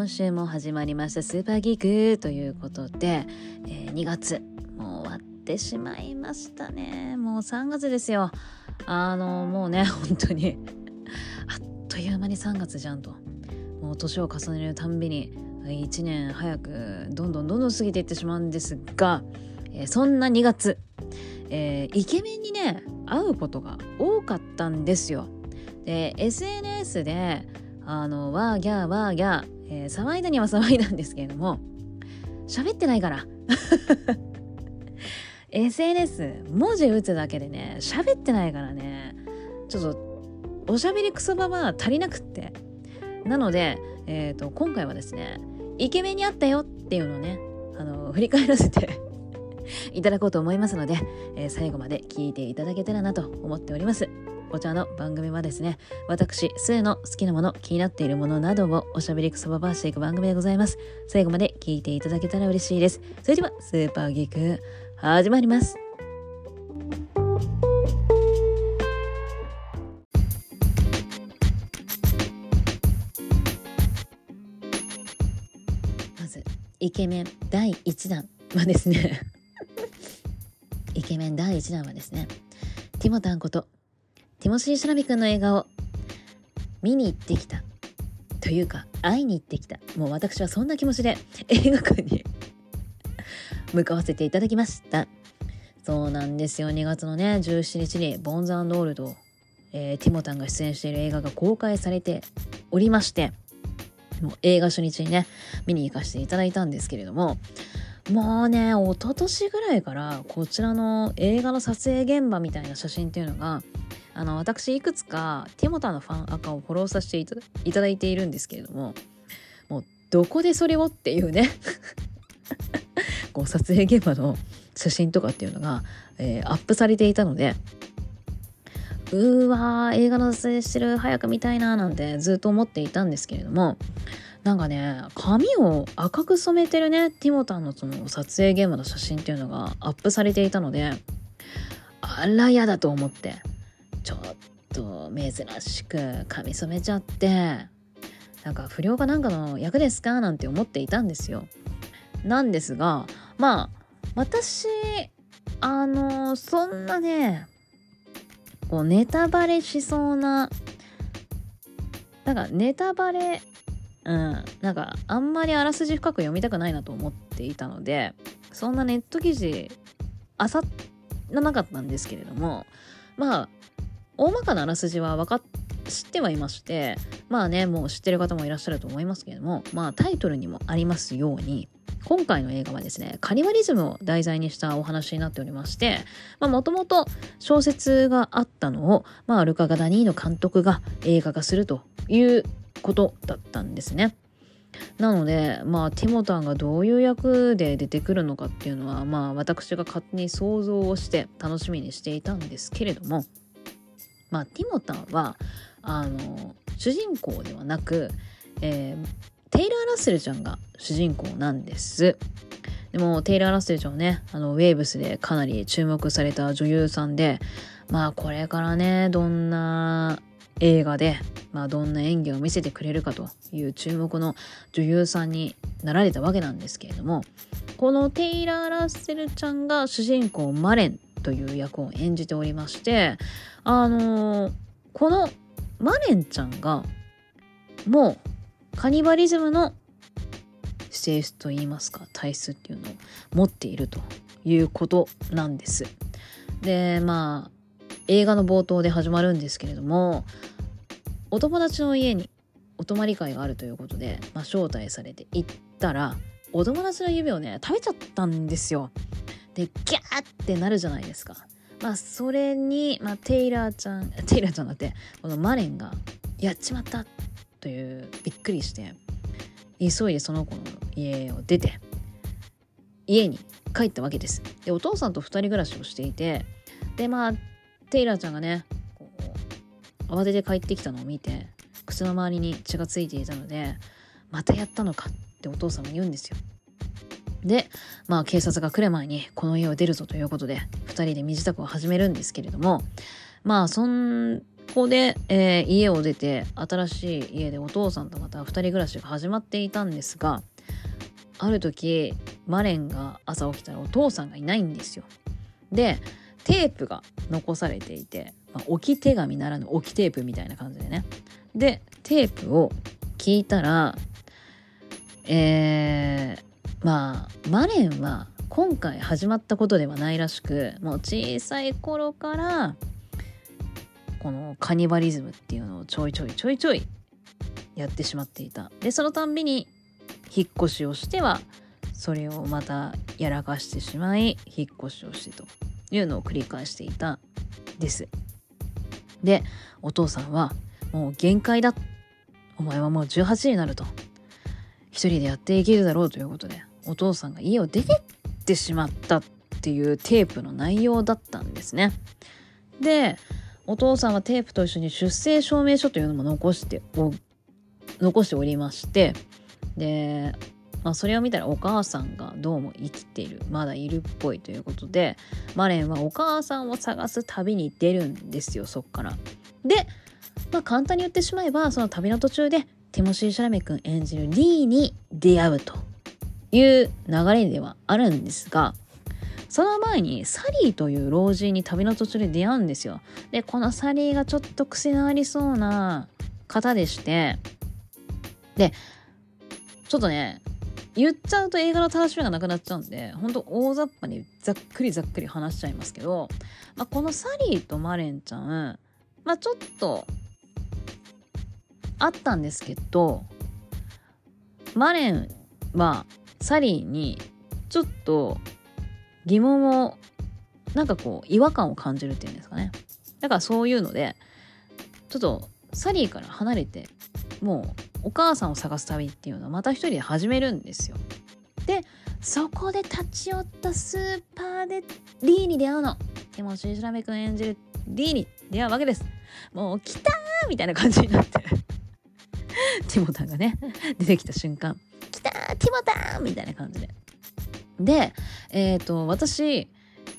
今週も始まりましたスーパーギークということで、えー、2月もう終わってしまいましたね。もう3月ですよ。あのもうね 本当に。あっという間に3月じゃんと。もう年を重ねるたんびに1年早くどんどんどんどん過ぎていってしまうんですが、えー、そんな2月、えー、イケメンにね会うことが多かったんですよ。で SNS であのワーギャーワーギャー、えー、騒いだには騒いだんですけれども喋ってないから。SNS 文字打つだけでね喋ってないからね。ちょっとおしゃべりクソババア足りなくって。なので、えーと、今回はですねイケメンに会ったよっていうのをねあの振り返らせて いただこうと思いますので、えー、最後まで聞いていただけたらなと思っております。こちらの番組はですね、私、スーの好きなもの、気になっているものなどをおしゃべりくそばばしていく番組でございます。最後まで聞いていただけたら嬉しいです。それでは、スーパーギーク、始まります。まず、イケメン第1弾はですね イケメン第1弾はですね、ティモタンことティモシー・シャラビ君の映画を見に行ってきた。というか会いに行ってきた。もう私はそんな気持ちで映画館に 向かわせていただきました。そうなんですよ2月のね17日にボンズオールド、えー、ティモタンが出演している映画が公開されておりましてもう映画初日にね見に行かせていただいたんですけれどももうね一昨年ぐらいからこちらの映画の撮影現場みたいな写真っていうのがあの私いくつかティモタのファンアカをフォローさせていただいているんですけれどももうどこでそれをっていうね こう撮影現場の写真とかっていうのが、えー、アップされていたのでうーわー映画の撮影してる早く見たいななんてずっと思っていたんですけれどもなんかね髪を赤く染めてるねティモタンのその撮影現場の写真っていうのがアップされていたのであら嫌だと思って。ちょっと珍しく髪染めちゃってなんか不良かなんかの役ですかなんて思っていたんですよ。なんですがまあ私あのそんなねこうネタバレしそうななんかネタバレうんなんかあんまりあらすじ深く読みたくないなと思っていたのでそんなネット記事あさらなかったんですけれどもまあ大まかなあらすじは分かっ知ってはいましてまあねもう知ってる方もいらっしゃると思いますけれどもまあタイトルにもありますように今回の映画はですねカニバリズムを題材にしたお話になっておりましてもともと小説があったのを、まあ、ルカ・ガダニーノ監督が映画化するということだったんですね。なのでまあティモタンがどういう役で出てくるのかっていうのはまあ私が勝手に想像をして楽しみにしていたんですけれどもまあ、ティモタンはあの主人公ではなく、えー、テイラー・ラッセルちゃんが主人公なんです。でもテイラー・ラッセルちゃんはねあのウェーブスでかなり注目された女優さんでまあこれからねどんな映画で、まあ、どんな演技を見せてくれるかという注目の女優さんになられたわけなんですけれどもこのテイラー・ラッセルちゃんが主人公マレンという役を演じておりましてあのー、このマレンちゃんがもうカニバリズムの性質といいますか体質っていうのを持っているということなんです。でまあ映画の冒頭で始まるんですけれどもお友達の家にお泊まり会があるということで、まあ、招待されて行ったらお友達の指をね食べちゃったんですよ。でギャーってなるじゃないですか。まあそれに、まあ、テイラーちゃんテイラーちゃんだってこのマレンがやっちまったというびっくりして急いでその子の家を出て家に帰ったわけです。でお父さんと2人暮らしをしていてでまあテイラーちゃんがねこう慌てて帰ってきたのを見て靴の周りに血がついていたのでまたやったのかってお父さんが言うんですよ。で、まあ警察が来る前にこの家を出るぞということで2人で身支度を始めるんですけれどもまあそんこで、えー、家を出て新しい家でお父さんとまた2人暮らしが始まっていたんですがある時マレンが朝起きたらお父さんがいないんですよ。でテープが残されていて、まあ、置き手紙ならぬ置きテープみたいな感じでね。でテープを聞いたらえー、まあマレンは今回始まったことではないらしくもう小さい頃からこのカニバリズムっていうのをちょいちょいちょいちょいやってしまっていた。でそのたんびに引っ越しをしてはそれをまたやらかしてしまい引っ越しをしてというのを繰り返していたです。でお父さんはもう限界だ。お前はもう18になると。一人でやっていけるだろうということで。お父さんが家を出てってしまったっていうテープの内容だったんですねでお父さんはテープと一緒に出生証明書というのも残してお残しておりましてで、まあ、それを見たらお母さんがどうも生きているまだいるっぽいということでマレンはお母さんを探す旅に出るんですよそっから。で、まあ、簡単に言ってしまえばその旅の途中でティモシー・シャラメ君演じるリーに出会うという流れではあるんですがその前にサリーという老人に旅の途中で出会うんですよ。で、このサリーがちょっと癖のありそうな方でして、で、ちょっとね、言っちゃうと映画の楽しみがなくなっちゃうんで、ほんと大雑把にざっくりざっくり話しちゃいますけど、まあ、このサリーとマレンちゃん、まあちょっと、あったんですけど、マレンはサリーにちょっと疑問をなんかこう違和感を感じるっていうんですかね。だからそういうのでちょっとサリーから離れてもうお母さんを探す旅っていうのをまた一人で始めるんですよ。でそこで立ち寄ったスーパーでリーに出会うの。ティモシー・シラメ君演じるリーに出会うわけです。もう来たーみたいな感じになって。ティモタンがね出てきた瞬間。来たーティモタンみたいな感じでで、えっ、ー、と、私、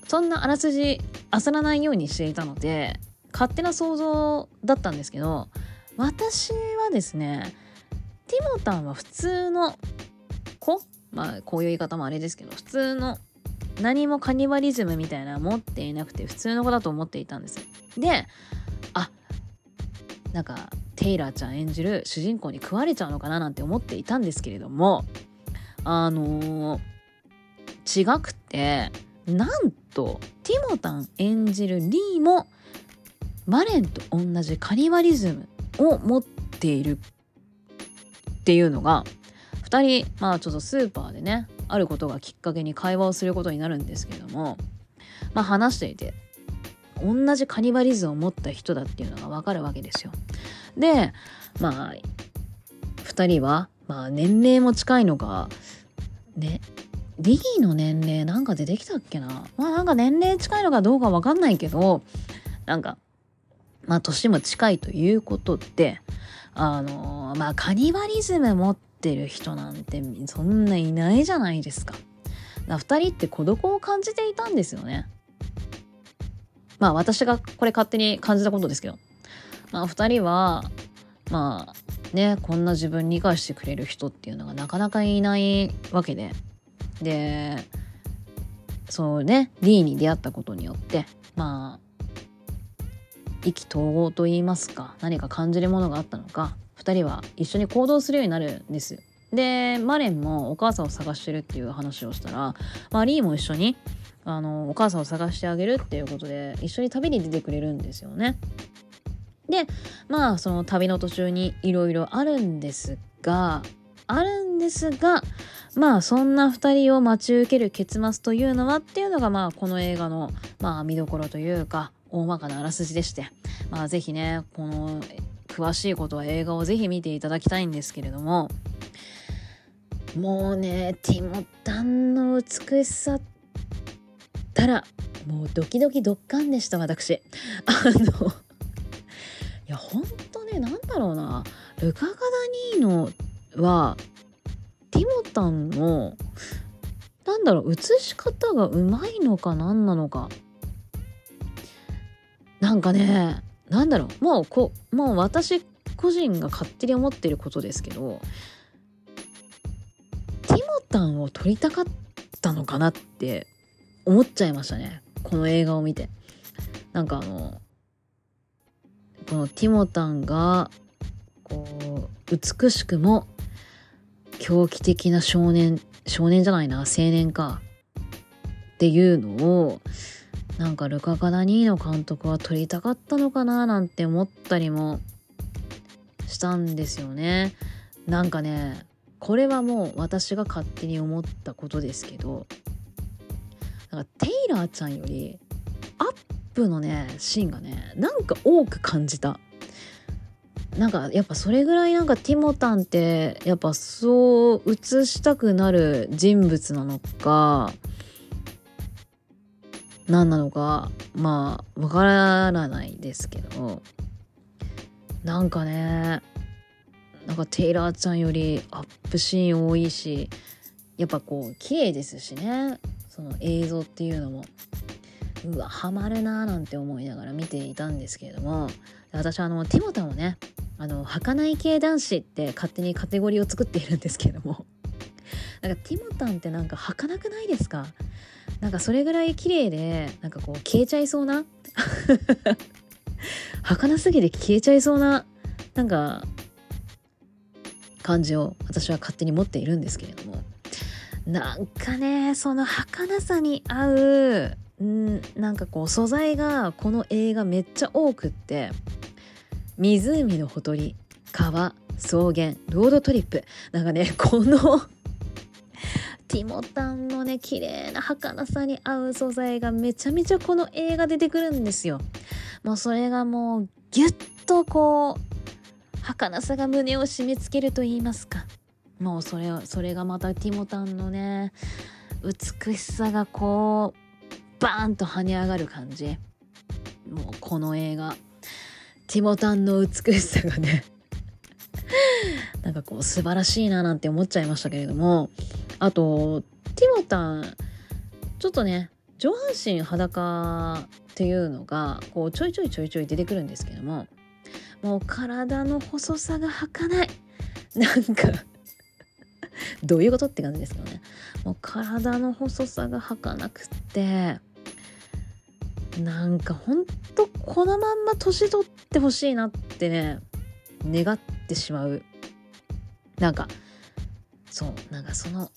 そんなあらすじ焦らないようにしていたので、勝手な想像だったんですけど、私はですね、ティモタンは普通の子？まあ、こういう言い方もあれですけど、普通の何もカニバリズムみたいな持っていなくて普通の子だと思っていたんです。で、あ、なんか、テイラーちゃん演じる主人公に食われちゃうのかななんて思っていたんですけれども、あのー違くてなんとティモタン演じるリーもマレンと同じカニバリズムを持っているっていうのが2人まあちょっとスーパーでねあることがきっかけに会話をすることになるんですけれどもまあ話していて同じカニバリズムを持った人だっていうのがわかるわけですよ。でまあ2人はまあ年齢も近いのかねリーの年齢なんか出てきたっけな？まあなんか年齢近いのかどうかわかんないけどなんかまあ年も近いということであのまあカニバリズム持ってる人なんてそんないないじゃないですか。か2人って孤独を感じていたんですよね。まあ私がこれ勝手に感じたことですけど。まあ2人はまあねこんな自分理解してくれる人っていうのがなかなかいないわけででそうねリーに出会ったことによってまあ意気投合と言いますか何か感じるものがあったのか2人は一緒に行動するようになるんですよでマレンもお母さんを探してるっていう話をしたら、まあ、リーも一緒にあのお母さんを探してあげるっていうことで一緒に旅に出てくれるんですよね。でまあその旅の途中にいろいろあるんですがあるんですがまあそんな2人を待ち受ける結末というのはっていうのがまあこの映画のまあ見どころというか大まかなあらすじでしてまあ是非ねこの詳しいことは映画を是非見ていただきたいんですけれどももうねティモタンの美しさったらもうドキドキドッカンでした私。あのいやほんとね何だろうな。ルカ・ガダニーノはティモタンのなんだろう映し方がうまいのか何なのか。なんかねなんだろう。もうこもう私個人が勝手に思ってることですけどティモタンを撮りたかったのかなって思っちゃいましたねこの映画を見てなんかあのこのティモタンがこう美しくも狂気的な少年少年じゃないな青年かっていうのをなんかルカ・ガダニーノ監督は撮りたかったのかななんて思ったりもしたんですよね。なんかねこれはもう私が勝手に思ったことですけどなんかテイラーちゃんよりアップのねシーンがねなんか多く感じた。なんかやっぱそれぐらいなんかティモタンってやっぱそう映したくなる人物なのか何なのかまあわからないですけどなんかねなんかテイラーちゃんよりアップシーン多いしやっぱこう綺麗ですしねその映像っていうのもうわハマるなーなんて思いながら見ていたんですけれども私あのティモタをねあの儚い系男子って勝手にカテゴリーを作っているんですけれども なんかティモタンってなんか儚くないですか？なんかそれぐらい綺麗でなんかこう消えちゃいそうな 儚すぎて消えちゃいそうななんか感じを私は勝手に持っているんですけれども。なんかねその儚さに合うんなんかこう素材がこの映画めっちゃ多くって湖のほとり川草原ロードトリップなんかね このティモタンのね綺麗な儚さに合う素材がめちゃめちゃこの映画出てくるんですよ。もうそれがもうギュッとこう儚さが胸を締め付けると言いますか。もうそれそれがまたティモタンのね美しさがこうバーンと跳ね上がる感じ。もうこの映画。ティモタンの美しさがね。なんかこう素晴らしいななんて思っちゃいましたけれども。あとティモタンちょっとね上半身裸っていうのがこうちょいちょいちょいちょい出てくるんですけども。もう体の細さが儚い。なんか どういうことって感じですけどね。もう体の細さが儚くってなんかほんとこのまんま年取ってほしいなってね願ってしまう。なんかそうなんかその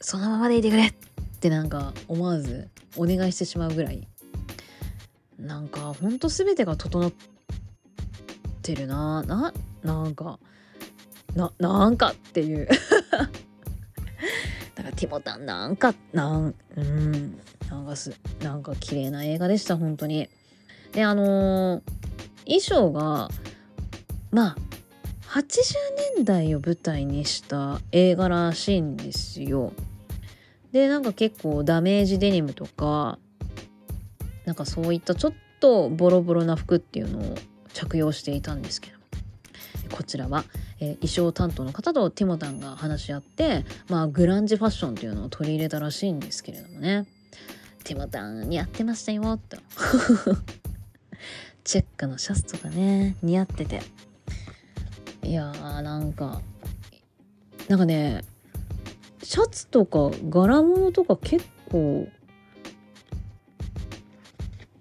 そのままでいてくれってなんか思わずお願いしてしまうぐらい。なんかほんと全てが整ってるなななんかななんかっていう。だからティモタンなんかなんうんなんかすなんか綺麗な映画でした本当に。であのー、衣装がまあ80年代を舞台にした映画らしいんですよ。でなんか結構ダメージデニムとかなんかそういったちょっとボロボロな服っていうのを着用していたんですけど。こちらは、えー、衣装担当の方とティモタンが話し合って、まあ、グランジファッションっていうのを取り入れたらしいんですけれどもね。ティモタン似合ってましたよって チェックのシャツとかね似合ってて。いやーなんかなんかねシャツとか柄物とか結構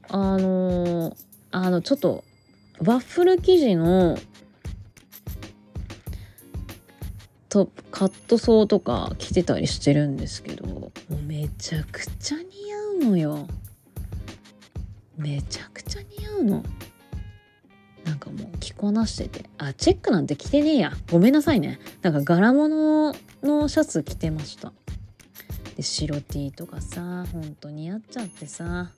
あのー、あのちょっとワッフル生地のとカットソーとか着てたりしてるんですけどもうめちゃくちゃ似合うのよ。めちゃくちゃ似合うの。なんかもう着こなしてて。あチェックなんて着てねえや。ごめんなさいね。なんか柄物のシャツ着てました。で白 T とかさほんと似合っちゃってさ。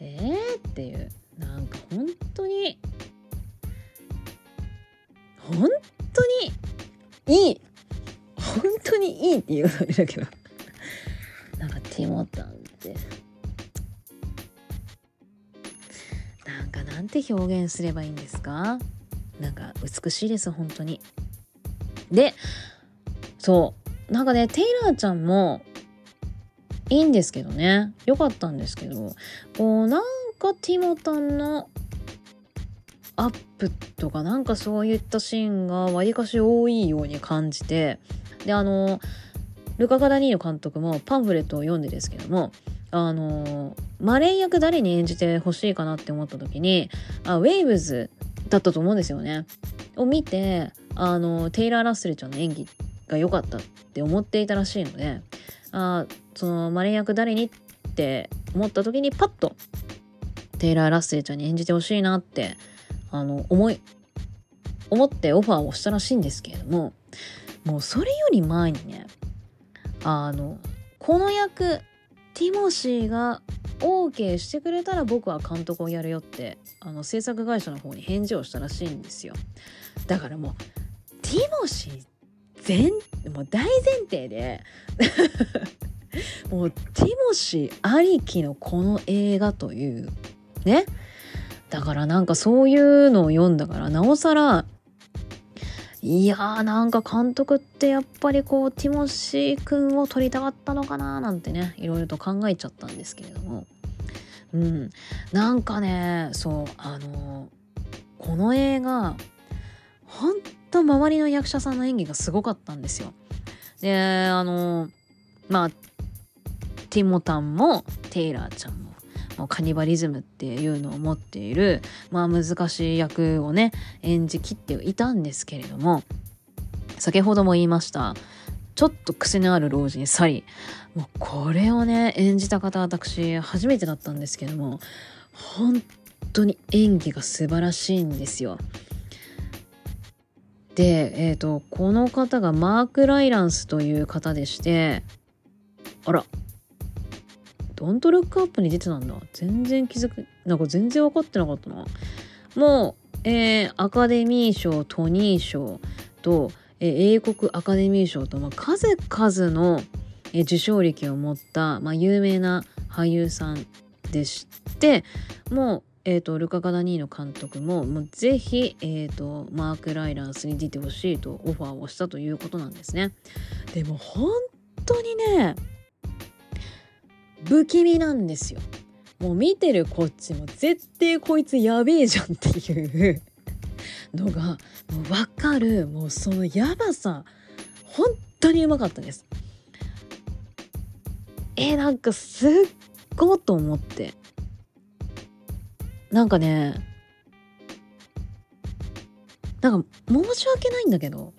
えー？っていう。なんか本当に。本当にいい。本当にいいって言うのいるけど。なんかティモタンって。なんかなんて表現すればいいんですか？なんか美しいです本当に。でそう。なんかねテイラーちゃんもいいんですけどね。良かったんですけど。こうなんかティモタンのアップとかなんかそういったシーンがわりかし多いように感じてであのルカ・ガダニーノ監督もパンフレットを読んでですけどもあのマレー役誰に演じてほしいかなって思った時にあウェイブズだったと思うんですよね。を見てあのテイラー・ラッセルちゃんの演技が良かったって思っていたらしいのであそのマレー役誰にって思った時にパッとテイラー・ラッセルちゃんに演じてほしいなってあの思い思ってオファーをしたらしいんですけれどももうそれより前にねあのこの役ティモシーが OK してくれたら僕は監督をやるよってあの制作会社の方に返事をしたらしいんですよ。だからもうティモシー全もう大前提で もうティモシーありきのこの映画というねだからなんかそういうのを読んだからなおさらいやーなんか監督ってやっぱりこうティモシーくんを撮りたかったのかななんてねいろいろと考えちゃったんですけれどもうんなんかねそうあのこの映画ほんと周りの役者さんの演技がすごかったんですよ。であのまあティモタンもテイラーちゃんもカニバリズムっていうのを持っている、まあ、難しい役をね演じきっていたんですけれども先ほども言いましたちょっと癖のある老人サリーもうこれをね演じた方私初めてだったんですけども本当に演技が素晴らしいんですよ。で、えーと、この方がマーク・ライランスという方でしてあらドントルックアップに出てたんだ。全然気づく、なんか全然分かってなかったな。もう、えー、アカデミー賞、トニー賞と、えー、英国アカデミー賞と、まあ、数々の、えー、受賞歴を持った、まあ、有名な俳優さんでして、もう、えーと、ルカ・ガダニーノ監督ももうぜひ、えーと、マーク・ライランスに出てほしいとオファーをしたということなんですね。でも本当にね不気味なんですよ。もう見てるこっちも絶対こいつやべえじゃんっていうのがもう分かるもうそのやばさ本当にうまかったです。えー、なんかすっごいと思ってなんかねなんか申し訳ないんだけど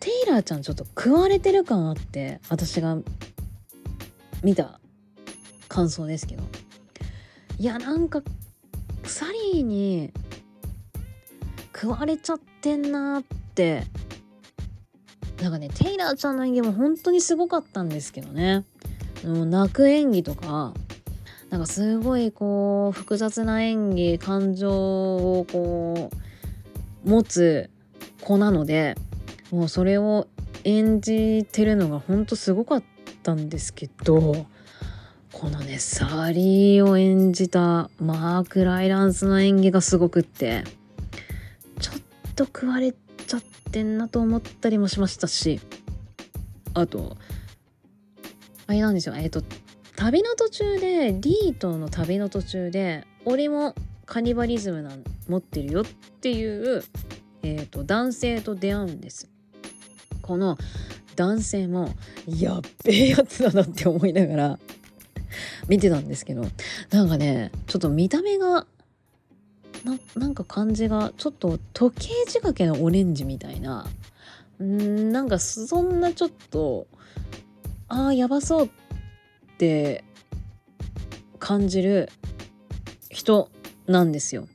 テイラーちゃんちょっと食われてる感あって私が見た感想ですけど。いやなんかサリーに食われちゃってんなって。なんかねテイラーちゃんの演技も本当にすごかったんですけどね。泣く演技とかなんかすごいこう複雑な演技感情をこう持つ子なのでもうそれを演じてるのがほんとすごかった。たんですけどこのねサリーを演じたマーク・ライランスの演技がすごくってちょっと食われちゃってんなと思ったりもしましたしあとあれなんですよ。えっ、と旅の途中でリートの旅の途中で俺もカニバリズムなん持ってるよっていう、えーと男性と出会うんです。この男性もやっべえやつだなって思いながら見てたんですけどなんかねちょっと見た目がななんか感じがちょっと時計仕掛けのオレンジみたいなんなんかそんなちょっとああやばそうって感じる人なんですよ。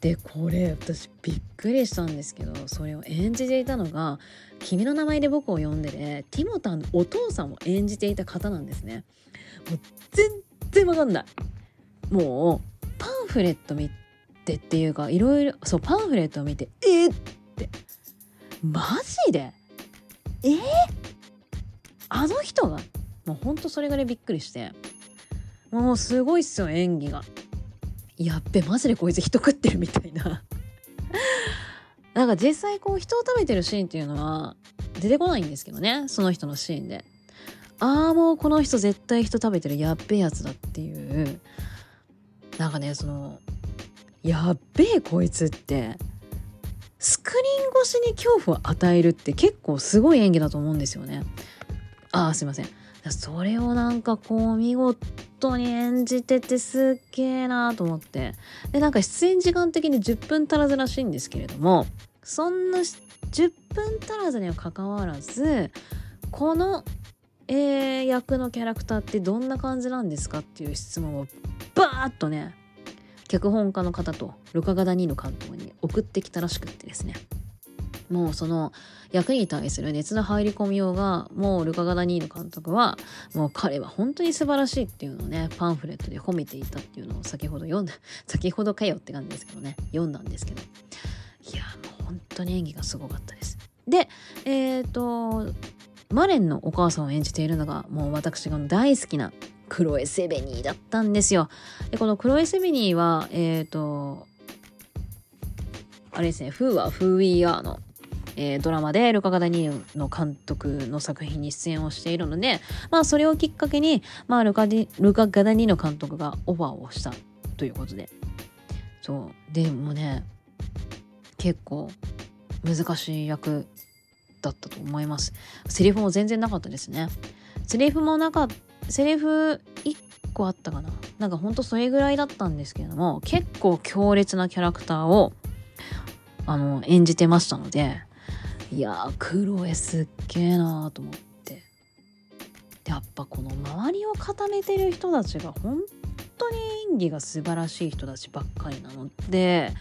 でこれ私びっくりしたんですけどそれを演じていたのが「君の名前で僕を呼んでね」ティモタンのお父さんを演じていた方なんですね。もう全然わかんない。もうパンフレット見てっていうかいろいろそうパンフレットを見てえー、って。マジで？えー、あの人が？もうほんとそれぐらいびっくりして。もうすごいっすよ演技が。やっべマジでこいつ人食ってるみたいな。なんか実際こう人を食べてるシーンっていうのは出てこないんですけどねその人のシーンでああもうこの人絶対人食べてるやっべえやつだっていうなんかねそのやっべえこいつってスクリーン越しに恐怖を与えるって結構すごい演技だと思うんですよね。ああすいません。それをなんかこう見事に演じててすっげえなーと思ってでなんか出演時間的に10分足らずらしいんですけれどもそんな10分足らずにはかかわらずこの、えー、役のキャラクターってどんな感じなんですかっていう質問をバーッとね脚本家の方とルカ・ガダニーノ監督に送ってきたらしくってですね。もうその役に対する熱の入り込みようがもうルカ・ガダニーノ監督はもう彼は本当に素晴らしいっていうのをねパンフレットで褒めていたっていうのを先ほど読んだ先ほどかよって感じですけどね読んだんですけど。いやもう本当に演技がすごかったです。でえっ、ー、とマレンのお母さんを演じているのがもう私が大好きなクロエ・セベニーだったんですよ。でこのクロエ・セベニーはえっ、ー、とあれですね「フーはフーウィーアーのえー、ドラマでルカ・ガダニーの監督の作品に出演をしているので、まあ、それをきっかけに、まあ、ルカディルカ・ガダニーの監督がオファーをしたということで。そう。でもね結構難しい役だったと思います。セリフも全然なかったですね。セリフもなかったセリフ1個あったかな。なんかほんとそれぐらいだったんですけれども結構強烈なキャラクターをあの演じてましたのでいやークロエすっげえなーと思って。やっぱこの周りを固めてる人たちが本当に演技が素晴らしい人たちばっかりなので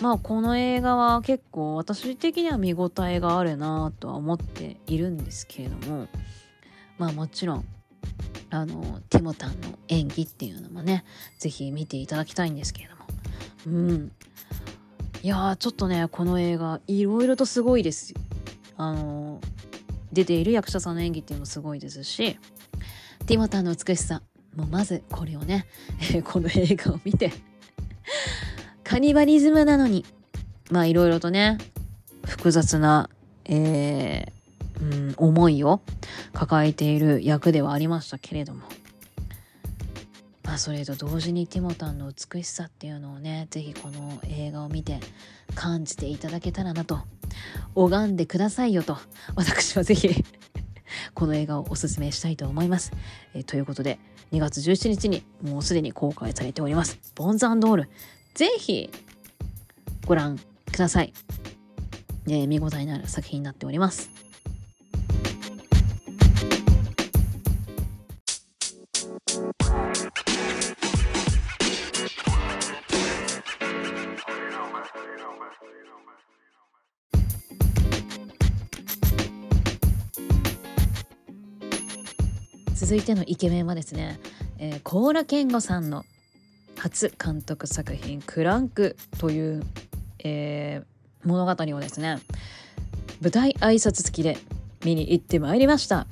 まあこの映画は結構私的には見応えがあるなとは思っているんですけれどもまあもちろんあのティモタンの演技っていうのもね是非見ていただきたいんですけれども。うん。いやちょっとねこの映画いろいろとすごいですあの出ている役者さんの演技っていうのもすごいですしティモタンの美しさもうまずこれをね、え この映画を見てカニバリズムなのに。まあいろいろとね複雑な、えー、うん、思いを抱えている役ではありましたけれども。まあ、それと同時にティモタンの美しさっていうのをね是非この映画を見て感じていただけたらなと。拝んでくださいよと。私は是非 この映画をおすすめしたいと思います。えということで2月17日にもうすでに公開されております「ボンズオール」是非ご覧ください。え見応えのある作品になっております。続いてのイケメンはですね、えー、高良健吾さんの初監督作品「クランク」という、えー、物語をですね舞台挨拶付きで見に行ってまいりました。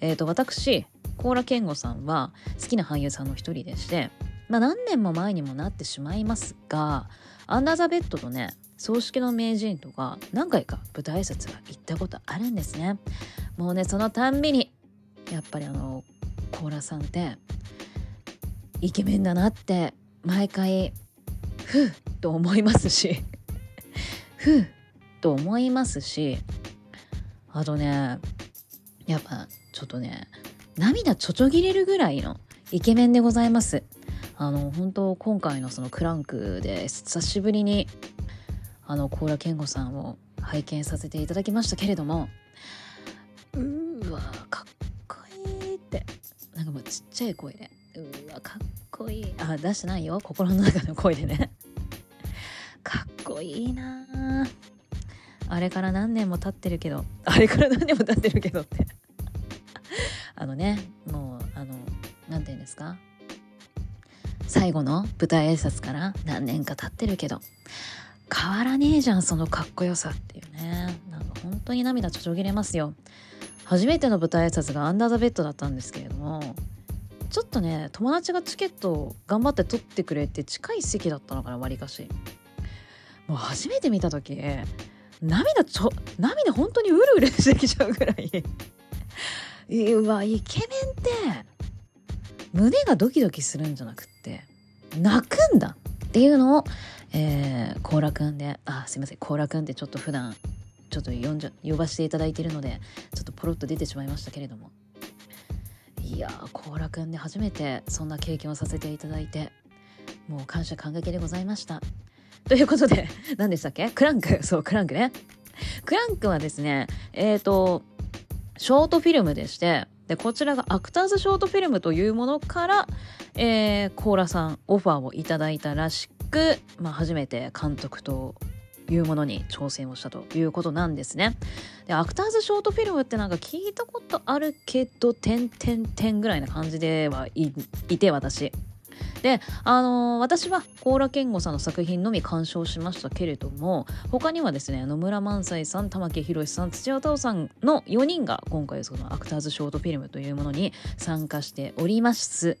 えーと、私高良健吾さんは好きな俳優さんの一人でして、まあ、何年も前にもなってしまいますが「アンダー・ザ・ベッド」とね葬式の名人とか何回か舞台挨拶が行ったことあるんですね。もうねそのたんびにやっぱりあのコーラさんってイケメンだなって毎回ふうと思いますし。ふうと思いますし。あとねやっぱちょっとね涙ちょちょぎれるぐらいのイケメンでございます。あの本当今回のそのクランクで久しぶりにあの高良健吾さんを拝見させていただきましたけれどもうわかっこいいって。なんかもうちっちゃい声でうわかっこいい。あ出してないよ。心の中の声でね。かっこいいな。あれから何年も経ってるけど。あれから何年も経ってるけどって。あのねもうあの何て言うんですか？最後の舞台挨拶から何年か経ってるけど。変わらねえじゃんそのかっこよさっていうね。なんか本当に涙ちょちょぎれますよ。初めての舞台挨拶がアンダーザベッドだったんですけれども。ちょっとね友達がチケットを頑張って取ってくれて近い席だったのかなわりかし。もう初めて見た時涙ちょ涙本当にうるうるしてきちゃうぐらい。うわイケメンって胸がドキドキするんじゃなくって泣くんだっていうのを、えー、コーラくんであすいませんコーラくんってちょっと普段ちょっと呼んじゃ呼ばせていただいてるのでちょっとポロッと出てしまいましたけれども。いやーコーラくんで初めてそんな経験をさせていただいてもう感謝感激でございました。ということで 何でしたっけ？クランク。そうクランクね。クランクはですねえっ、ー、とショートフィルムでしてでこちらがアクターズショートフィルムというものから、えー、コーラさんオファーをいただいたらしく、まあ、初めて監督というものに挑戦をしたということなんですね。でアクターズショートフィルムってなんか聞いたことあるけど点点点ぐらいな感じではいて私。であのー、私は高良健吾さんの作品のみ鑑賞しましたけれども他にはですね野村萬斎さん玉木宏さん土屋太鳳さんの4人が今回そのアクターズショートフィルムというものに参加しております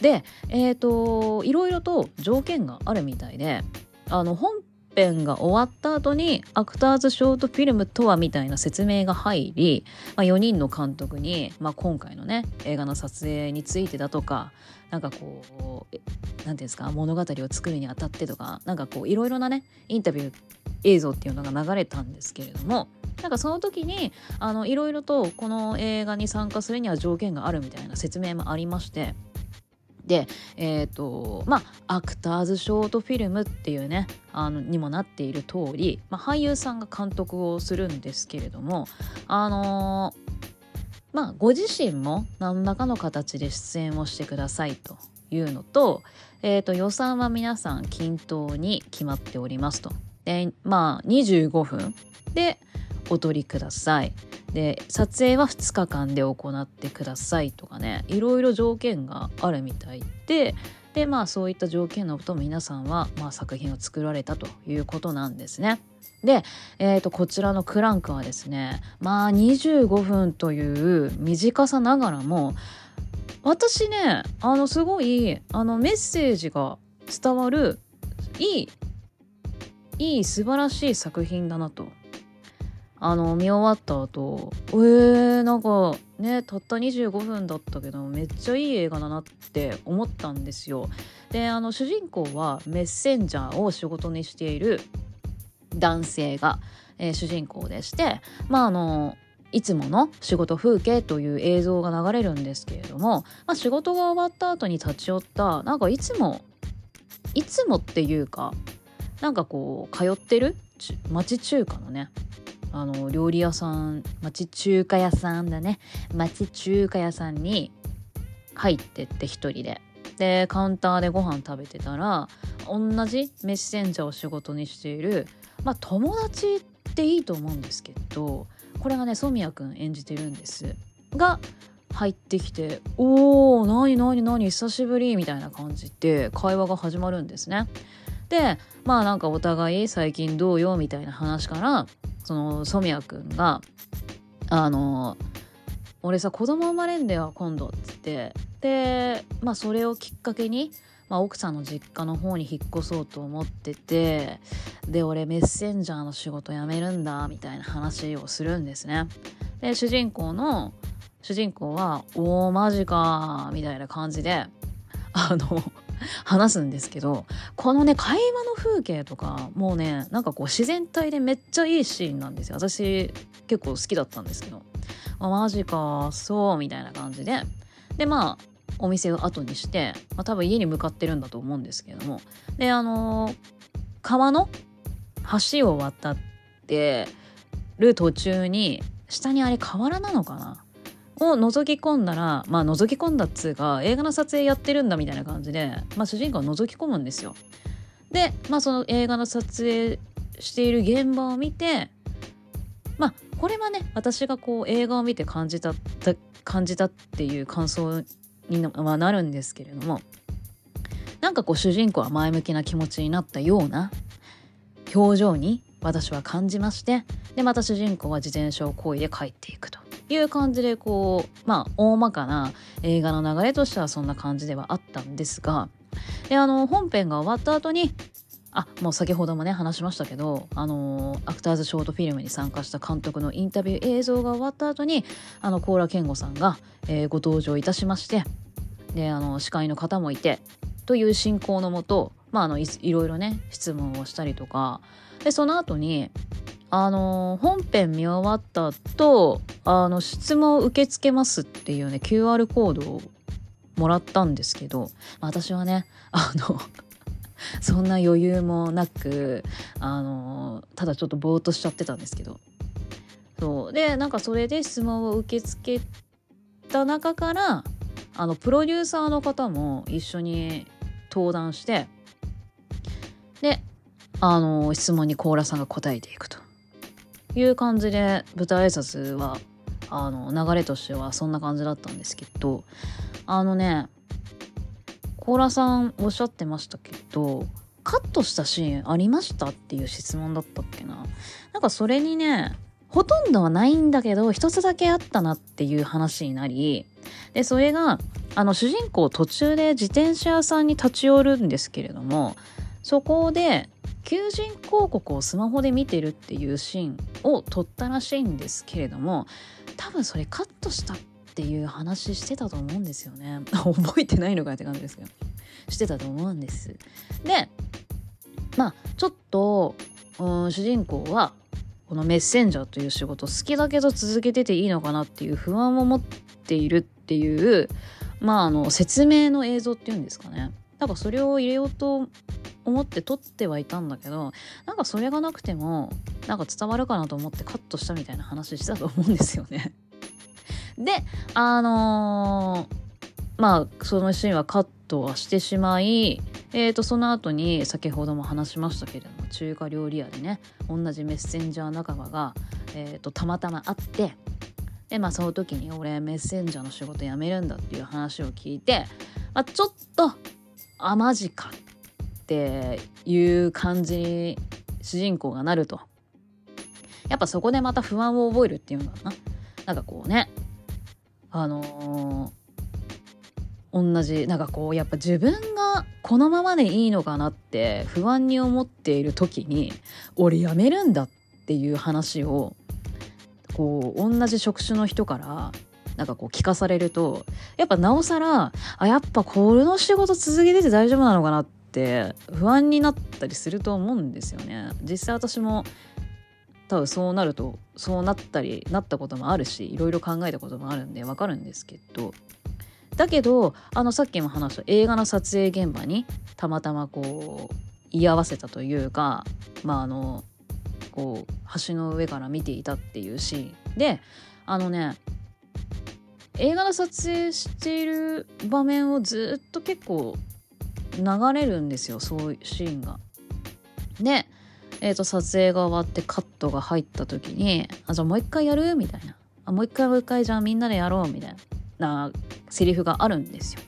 でえっ、ー、といろいろと条件があるみたいであの本編が終わった後にアクターズショートフィルムとはみたいな説明が入り、まあ、4人の監督に、まあ、今回のね映画の撮影についてだとかなんかこう何て言うんですか物語を作るにあたってとかなんかこういろいろなねインタビュー映像っていうのが流れたんですけれどもなんかその時にいろいろとこの映画に参加するには条件があるみたいな説明もありましてでえっ、ー、とまあアクターズショートフィルムっていうねあのにもなっている通り、まあ、俳優さんが監督をするんですけれどもあのー、まあご自身も何らかの形で出演をしてくださいというのと,、えーと、予算は皆さん均等に決まっておりますと。でまあ25分でお取りください。で撮影は2日間で行ってくださいとかねいろいろ条件があるみたいででまあそういった条件のと皆さんは、まあ、作品を作られたということなんですね。で、えーと、こちらのクランクはですねまあ25分という短さながらも私ねあのすごいあのメッセージが伝わるいいいい素晴らしい作品だなとあの見終わった後えー、なんかねたった25分だったけどめっちゃいい映画だなって思ったんですよ。であの主人公はメッセンジャーを仕事にしている男性が、えー、主人公でしてまああのいつもの仕事風景という映像が流れるんですけれども、まあ、仕事が終わった後に立ち寄ったなんかいつもいつもっていうかなんかこう通ってる町中華のねあの料理屋さん町中華屋さんだね。町中華屋さんに入ってって一人で。でカウンターでご飯食べてたら同じメッセンジャーを仕事にしているまあ友達っていいと思うんですけどこれがね染谷くん演じてるんです。が入ってきて「おー何何何久しぶり」みたいな感じで会話が始まるんですね。でまあなんかお互い最近どうよみたいな話からその染谷くんがあの俺さ子供生まれんだよ今度っつってでまあそれをきっかけに、まあ、奥さんの実家の方に引っ越そうと思っててで俺メッセンジャーの仕事辞めるんだみたいな話をするんですね。で主人公の主人公は「おーマジか」みたいな感じであの話すんですけどこのね会話の風景とかもうねなんかこう自然体でめっちゃいいシーンなんですよ。私結構好きだったんですけど。あマジかそうみたいな感じで。でまあお店を後にして、まあ、多分家に向かってるんだと思うんですけども。であのー、川の橋を渡ってる途中に下にあれ河原なのかなを覗き込んだらまあ覗き込んだっつうか映画の撮影やってるんだみたいな感じで、まあ、主人公は覗き込むんですよ。で、まあ、その映画の撮影している現場を見てまあこれはね私がこう映画を見て感じた感じたっていう感想にはなるんですけれどもなんかこう主人公は前向きな気持ちになったような表情に私は感じましてでまた主人公は自転車をこいで帰っていくという感じでこうまあ大まかな映画の流れとしてはそんな感じではあったんですがであの本編が終わった後にあもう先ほどもね話しましたけどあのアクターズショートフィルムに参加した監督のインタビュー映像が終わった後にあの高良健吾さんが、えー、ご登場いたしましてであの司会の方もいてという進行のもとまああのいいろいろね質問をしたりとかでその後にあの本編見終わった後あの質問受け付けますっていうね QR コードをもらったんですけど私はね あのそんな余裕もなくあのただちょっとぼーっとしちゃってたんですけど。そう。でなんかそれで質問を受け付けた中からあのプロデューサーの方も一緒に登壇してであの質問にコーラさんが答えていくと。いう感じで舞台挨拶はあの流れとしてはそんな感じだったんですけどあのねコーラさんおっしゃってましたけどカットしたシーンありましたっていう質問だったっけな。なんかそれにねほとんどはないんだけど一つだけあったなっていう話になりでそれがあの主人公途中で自転車屋さんに立ち寄るんですけれどもそこで求人広告をスマホで見てるっていうシーンを撮ったらしいんですけれども多分それカットしたっていう話してたと思うんですよね。覚えてないのかって感じですけど。してたと思うんです。でまあちょっと、うん、主人公はこのメッセンジャーという仕事好きだけど続けてていいのかなっていう不安を持っているっていうまああの説明の映像っていうんですかね。だかそれを入れようと思って撮ってはいたんだけどなんかそれがなくてもなんか伝わるかなと思ってカットしたみたいな話してたと思うんですよね。であのー、まあそのシーンはカットはしてしまいえーと、その後に先ほども話しましたけれども中華料理屋でね同じメッセンジャー仲間が、えーと、たまたま会ってでまあその時に俺メッセンジャーの仕事辞めるんだっていう話を聞いて、まあ、ちょっとあマジかっていう感じに主人公がなると。やっぱそこでまた不安を覚えるっていうのかな。なんかこうねあのー同じなんかこうやっぱ自分がこのままでいいのかなって不安に思っている時に俺やめるんだっていう話をこう同じ職種の人からなんかこう聞かされるとやっぱなおさらあやっぱこれの仕事続けてて大丈夫なのかなって不安になったりすると思うんですよね。実際私も多分そうなるとそうなったりなったこともあるしいろいろ考えたこともあるんでわかるんですけどだけどあのさっきも話した映画の撮影現場にたまたまこう居合わせたというかまああのこう橋の上から見ていたっていうシーンであのね映画の撮影している場面をずっと結構流れるんですよそういうシーンが。で、えーと、撮影が終わってカットが入った時に「あじゃあもう一回やる?」みたいな「あもう一回もう一回じゃあみんなでやろう」みたいなセリフがあるんですよ。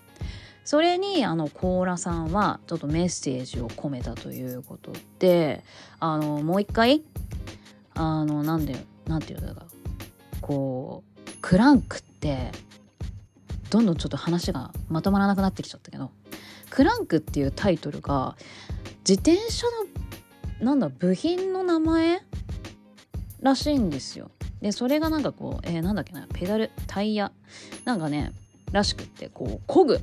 それにあのコーラさんはちょっとメッセージを込めたということであのもう一回？あのなんでなんていうんだかこうクランクってどんどんちょっと話がまとまらなくなってきちゃったけどクランクっていうタイトルが自転車のなんだ部品の名前らしいんですよ。でそれがなんかこう、えー、なんだっけなペダルタイヤなんかねらしくってこう漕ぐ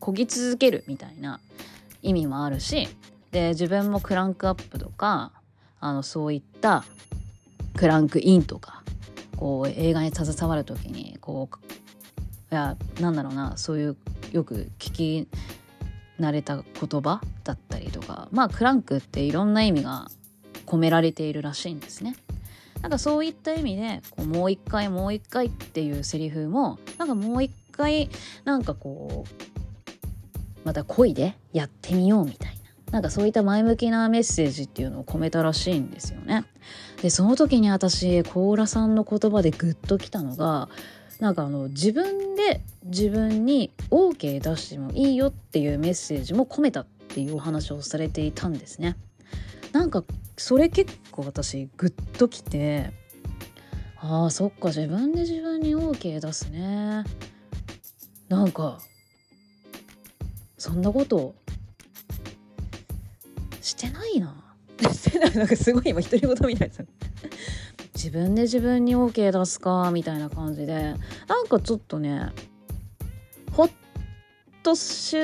漕ぎ続けるみたいな意味もあるしで自分もクランクアップとかあのそういったクランクインとかこう映画に携わる時にこういやなんだろうなそういうよく聞き慣れた言葉だったりとかまあクランクっていろんな意味が込められているらしいんですね。なんかそういった意味でこうもう一回もう一回っていうセリフもなんかもう一回なんかこうまた恋でやってみようみたいななんかそういった前向きなメッセージっていうのを込めたらしいんですよね。でその時に私コーラさんの言葉でグッときたのがなんかあの自分で自分に OK 出してもいいよっていうメッセージも込めたっていうお話をされていたんですね。なんかそれ結構私グッときてあーそっか自分で自分に OK 出すねなんかそんなことしてないななんかすごい今独り言みたいです自分で自分に OK 出すかみたいな感じで。なんかちょっとねほっとす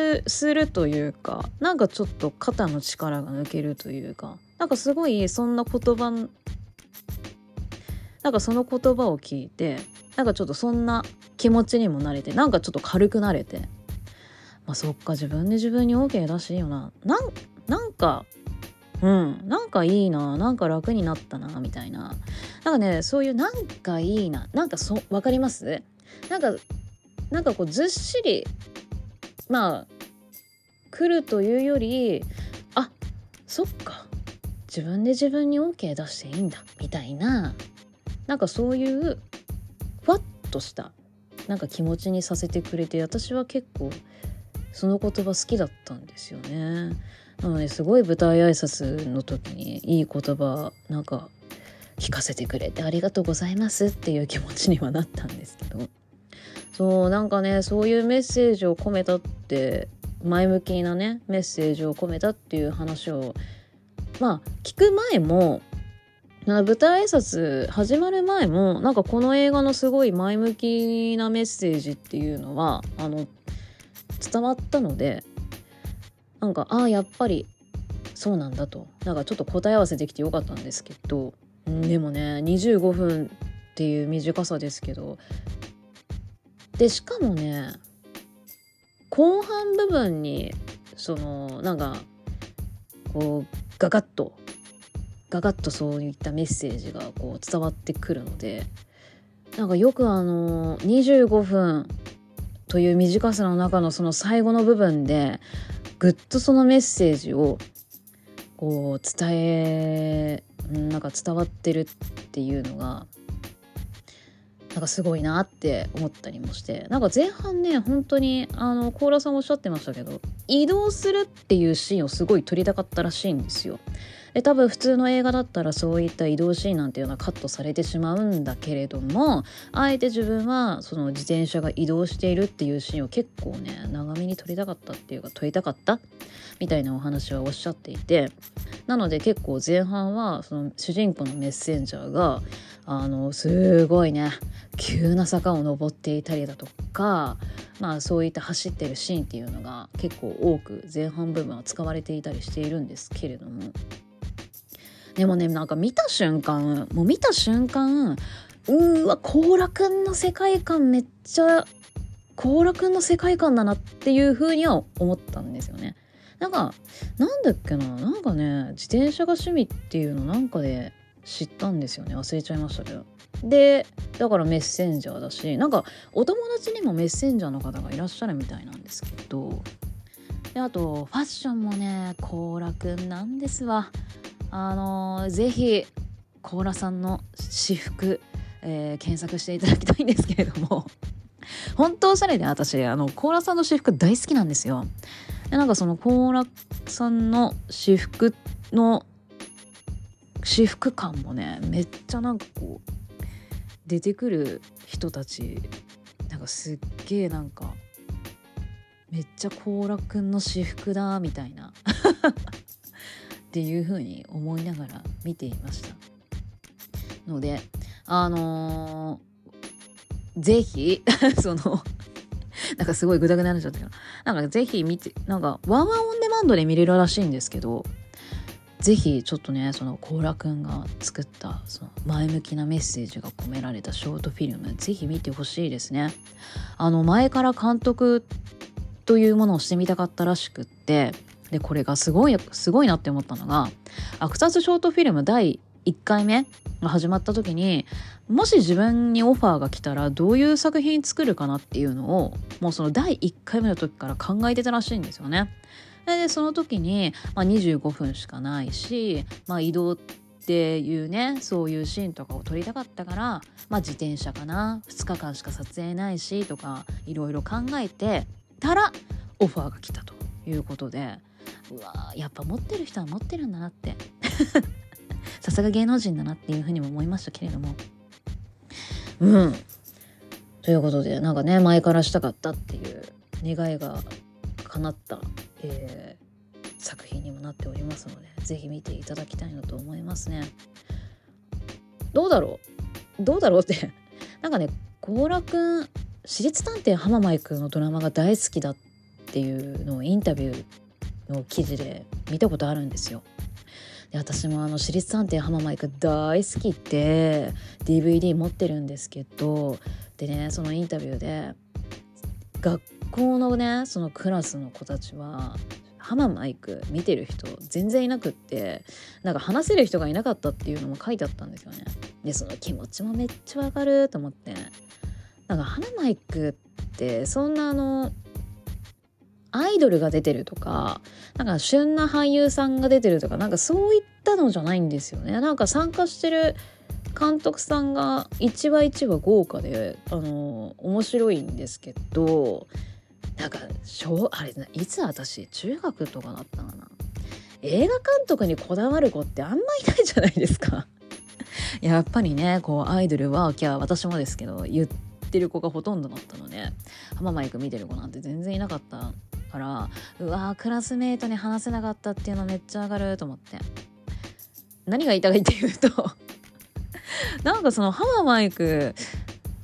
るというかなんかちょっと肩の力が抜けるというかなんかすごいそんな言葉なんかその言葉を聞いてなんかちょっとそんな気持ちにもなれてなんかちょっと軽くなれて。まあそっか自分で自分に OK 出していいよな。なんなんかうん。なんかいいななんか楽になったなみたいな。なんかねそういうなんかいいななんかそ分かります？なんかなんかこうずっしりまあ来るというよりあそっか。自分で自分に OK 出していいんだみたいな。なんかそういうふわっとしたなんか気持ちにさせてくれて私は結構その言葉好きだったんですよね。なのですごい舞台挨拶の時にいい言葉なんか聞かせてくれてありがとうございますっていう気持ちにはなったんですけどそうなんかねそういうメッセージを込めたって前向きなねメッセージを込めたっていう話をまあ聞く前も舞台挨拶始まる前もなんかこの映画のすごい前向きなメッセージっていうのはあの伝わったのでなんかああやっぱりそうなんだと。なんかちょっと答え合わせできてよかったんですけど。でもね25分っていう短さですけど。でしかもね後半部分にそのなんかこうガガッとガガッとそういったメッセージがこう伝わってくるので。なんかよくあの25分という短さの中のその最後の部分でぐっとそのメッセージをこう伝えなんか伝わってるっていうのがなんかすごいなって思ったりもしてなんか前半ね本当にあのコーラさんおっしゃってましたけど移動するっていうシーンをすごい撮りたかったらしいんですよ。で多分普通の映画だったらそういった移動シーンなんていうのはカットされてしまうんだけれどもあえて自分はその自転車が移動しているっていうシーンを結構ね長めに撮りたかったっていうか撮りたかった？みたいなお話はおっしゃっていてなので結構前半はその主人公のメッセンジャーがあのすごいね急な坂を登っていたりだとかまあそういった走ってるシーンっていうのが結構多く前半部分は使われていたりしているんですけれども。でもねなんか見た瞬間もう見た瞬間うーわ甲羅くんの世界観めっちゃ甲羅くんの世界観だなっていう風には思ったんですよね。なんかなんだっけななんかね自転車が趣味っていうのなんかで知ったんですよね忘れちゃいましたけど。でだからメッセンジャーだしなんかお友達にもメッセンジャーの方がいらっしゃるみたいなんですけどであとファッションもね甲羅くんなんですわ。あのー、ぜひ甲羅さんの私服、えー、検索していただきたいんですけれども 本当おしゃれで私あの甲羅さんの私服大好きなんですよ。でなんかその甲羅さんの私服の私服感もねめっちゃなんかこう出てくる人たちなんかすっげえなんかめっちゃ甲羅くんの私服だみたいな っていうふうに思いながら見ていました。のであのー、ぜひ そのなんかすごいグダグダになっちゃったけどなんかぜひ見てなんかワンワンオンデマンドで見れるらしいんですけどぜひちょっとねそのコーラくんが作ったその前向きなメッセージが込められたショートフィルムぜひ見てほしいですね。あの前から監督というものをしてみたかったらしくってでこれがすごいすごいなって思ったのがアクターズショートフィルム第1回目が始まった時にもし自分にオファーが来たらどういう作品作るかなっていうのをもうその第1回目の時から考えてたらしいんですよね。でその時に、まあ、25分しかないし、まあ、移動っていうねそういうシーンとかを撮りたかったから、まあ、自転車かな2日間しか撮影ないしとかいろいろ考えてたらオファーが来たということでうわやっぱ持ってる人は持ってるんだなって。さすが芸能人だなっていうふうにも思いましたけれども。うん。ということでなんかね前からしたかったっていう願いが叶った、えー、作品にもなっておりますので是非見ていただきたいなと思いますね。どうだろう？どうだろうって。なんかね甲羅くん私立探偵浜舞くんのドラマが大好きだっていうのをインタビューの記事で見たことあるんですよ。で私もあの私立探偵浜マイク大好きって DVD 持ってるんですけどでねそのインタビューで学校のねそのクラスの子たちは浜マイク見てる人全然いなくってなんか話せる人がいなかったっていうのも書いてあったんですよね。でその気持ちもめっちゃわかると思ってなんか浜マイクってそんなあのアイドルが出てるとかなんか旬な俳優さんが出てるとかなんかそういったのじゃないんですよね。なんか参加してる監督さんが一話一話豪華であの面白いんですけどなんか小あれいつ私中学とかだったかな。映画監督にこだわる子ってあんまいないじゃないですか。やっぱりねこうアイドルはきゃ私もですけど言ってる子がほとんどだったので浜マイク見てる子なんて全然いなかったからうわークラスメートに話せなかったっていうのめっちゃ上がると思って。何が言いたいっていうと なんかそのハママイク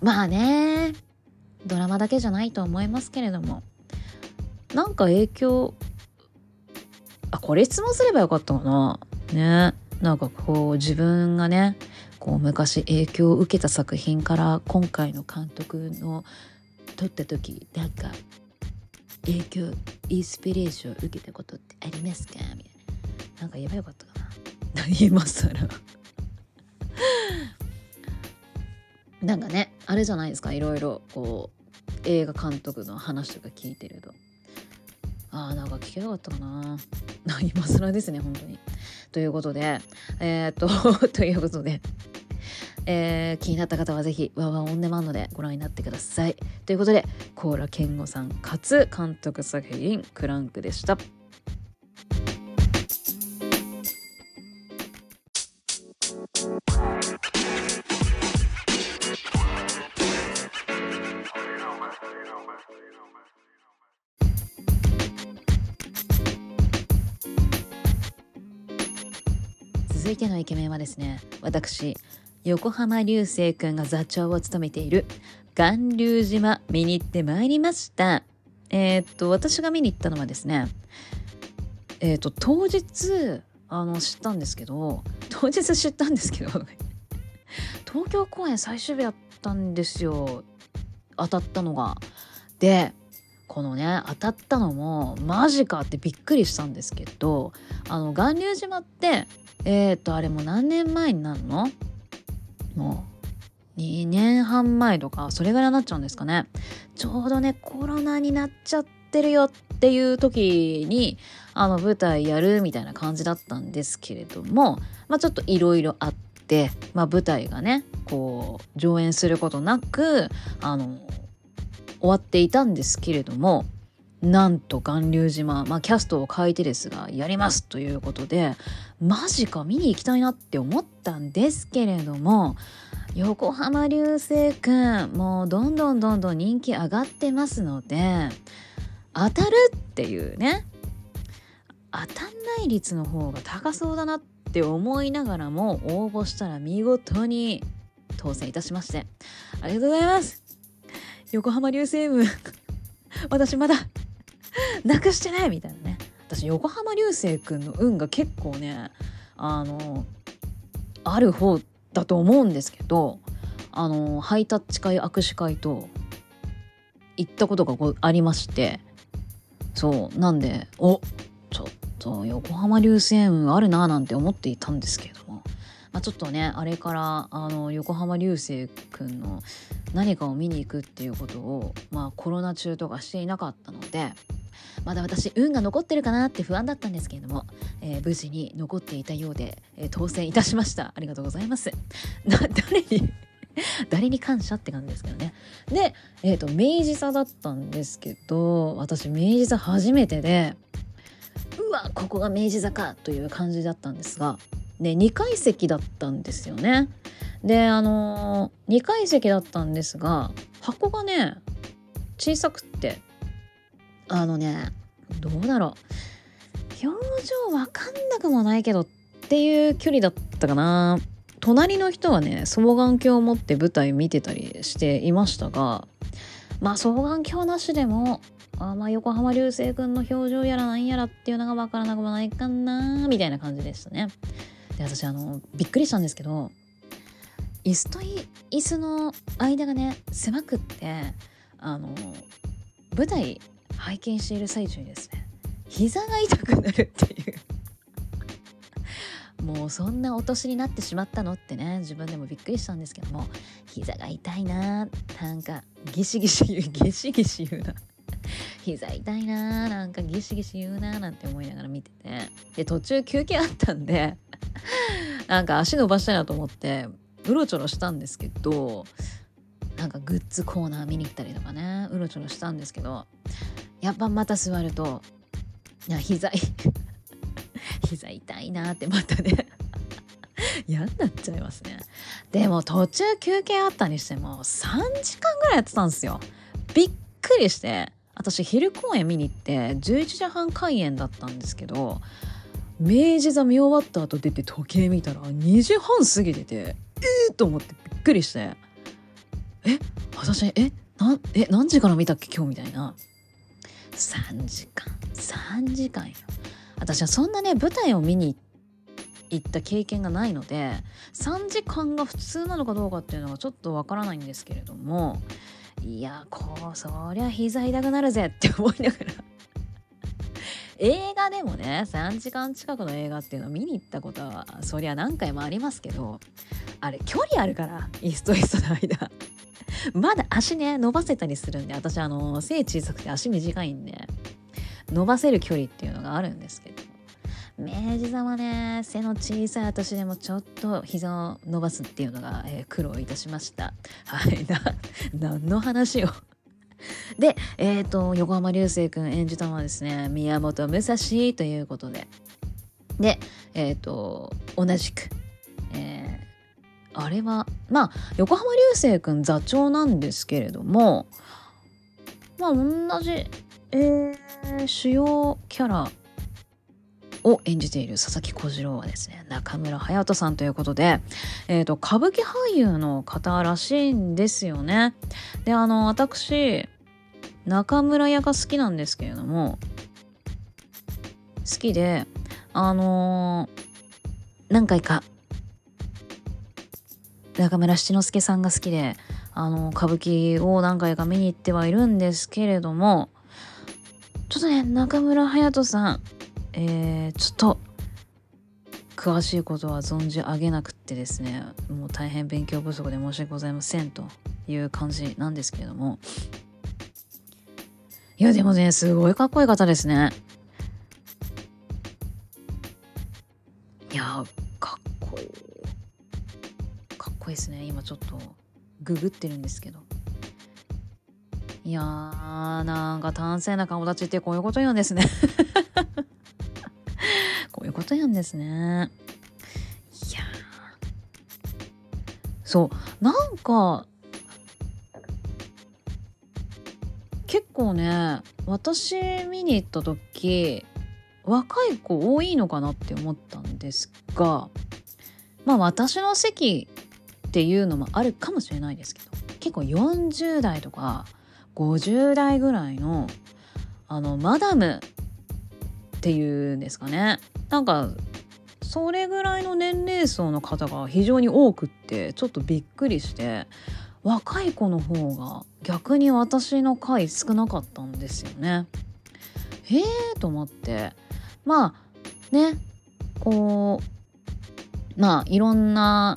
まあねドラマだけじゃないと思いますけれどもなんか影響あこれ質問すればよかったかな。ね。なんかこう自分がねこう昔影響を受けた作品から今回の監督の撮った時なんか影響インスピレーション受けたことってありますか？みたいな。なんか言えばよかったかな。何今更。なんかねあれじゃないですか？いろいろこう映画監督の話とか聞いてると。あーなんか聞けなかったかな。今更ですね本当に。ということでえー、っと ということで。えー、気になった方はぜひワンワンオンデマンドでご覧になってください。ということで、コーラ健吾さん初監督作品クランクでした。続いてのイケメンはですね私横浜流星くんが座長を務めている巌流島見に行ってまいりました。えー、っと、私が見に行ったのはですね、えー、っと、当日、あの、知ったんですけど、当日知ったんですけど、東京公演最終日だったんですよ。当たったのが。で、このね当たったのもマジかってびっくりしたんですけどあの巌流島ってえっ、とあれも何年前になるの？もう2年半前とかそれぐらいになっちゃうんですかね。ちょうどねコロナになっちゃってるよっていう時にあの舞台やるみたいな感じだったんですけれども、まあ、ちょっといろいろあって、まあ、舞台がねこう上演することなくあの終わっていたんですけれどもなんと巌流島、まあ、キャストを変えてですがやりますということでマジか見に行きたいなって思ったんですけれども横浜流星くんもうどんどんどんどん人気上がってますので当たるっていうね当たんない率の方が高そうだなって思いながらも応募したら見事に当選いたしましてありがとうございます。横浜流星部 私まだ なくしてないみたいなね。私横浜流星くんの運が結構ねあのある方だと思うんですけどあのハイタッチ会握手会と行ったことがありましてそうなんでおちょっと横浜流星運あるななんて思っていたんですけども、まあ、ちょっとねあれからあの横浜流星くんの何かを見に行くっていうことを、まあ、コロナ中とかしていなかったのでまだ私運が残ってるかなって不安だったんですけれども、えー、無事に残っていたようで、えー、当選いたしました。ありがとうございます。誰に 誰に感謝って感じですけどね。で、えーと、明治座だったんですけど私明治座初めてでうわここが明治座かという感じだったんですがで2階席だったんですよね。であのー、2階席だったんですが箱がね小さくってあのねどうだろう表情わかんなくもないけどっていう距離だったかな隣の人はね双眼鏡を持って舞台見てたりしていましたがまあ双眼鏡なしでもあまあ横浜流星君の表情やらなんやらっていうのが分からなくもないかなみたいな感じでしたね。で私あのびっくりしたんですけど椅子と椅子の間がね狭くってあの舞台拝見している最中にですね膝が痛くなるっていう。もうそんなお年になってしまったのってね自分でもびっくりしたんですけども膝が痛いななんかギシギシ言うギシギシ言うな。膝痛いななんかギシギシ言うななんて思いながら見てて。で途中休憩あったんでなんか足伸ばしたいなと思ってうろちょろしたんですけどなんかグッズコーナー見に行ったりとかねうろちょろしたんですけどやっぱまた座るといや膝 膝痛いなってまたね 嫌になっちゃいますね。でも途中休憩あったにしても3時間ぐらいやってたんですよ。びっくりして私昼公演見に行って11時半開演だったんですけど明治座見終わった後出て時計見たら2時半過ぎててえー、と思ってびっくりして。え私えなえ何時から見たっけ？今日みたいな。3時間。3時間よ。私はそんなね舞台を見に行った経験がないので3時間が普通なのかどうかっていうのがちょっとわからないんですけれどもいやこうそりゃ膝痛くなるぜって思いながら。映画でもね3時間近くの映画っていうのを見に行ったことはそりゃ何回もありますけどあれ距離あるから椅子と椅子の間。まだ足ね伸ばせたりするんで私あの背小さくて足短いんで伸ばせる距離っていうのがあるんですけど。明治座はね背の小さい私でもちょっと膝を伸ばすっていうのが、えー、苦労いたしました。はい。な何の話を。で、えっ、ー、と、横浜流星君演じたのはですね、宮本武蔵ということで。で、えっ、ー、と、同じく、え、あれは、まあ、横浜流星君座長なんですけれども、まあ、同じ、えー、主要キャラを演じている佐々木小次郎はですね中村隼人さんということで、えーと、歌舞伎俳優の方らしいんですよね。であの私中村屋が好きなんですけれども好きであのー、何回か中村七之助さんが好きであの歌舞伎を何回か見に行ってはいるんですけれどもちょっとね中村隼人さんえー、ちょっと詳しいことは存じ上げなくってですねもう大変勉強不足で申し訳ございませんという感じなんですけれども。いやでもねすごいかっこいい方ですね。いやかっこいい。こいいですね。今ちょっとググってるんですけど。いやーなんか端正な顔立ちってこういうこと言うんですね。こういうことなんですね。いやそう。なんか結構ね私見に行った時若い子多いのかなって思ったんですがまあ私の席っていうのもあるかもしれないですけど結構40代とか50代ぐらいのあのマダムっていうんですかねなんかそれぐらいの年齢層の方が非常に多くってちょっとびっくりして若い子の方が逆に私の回少なかったんですよね。へえと思ってまあねこうまあいろんな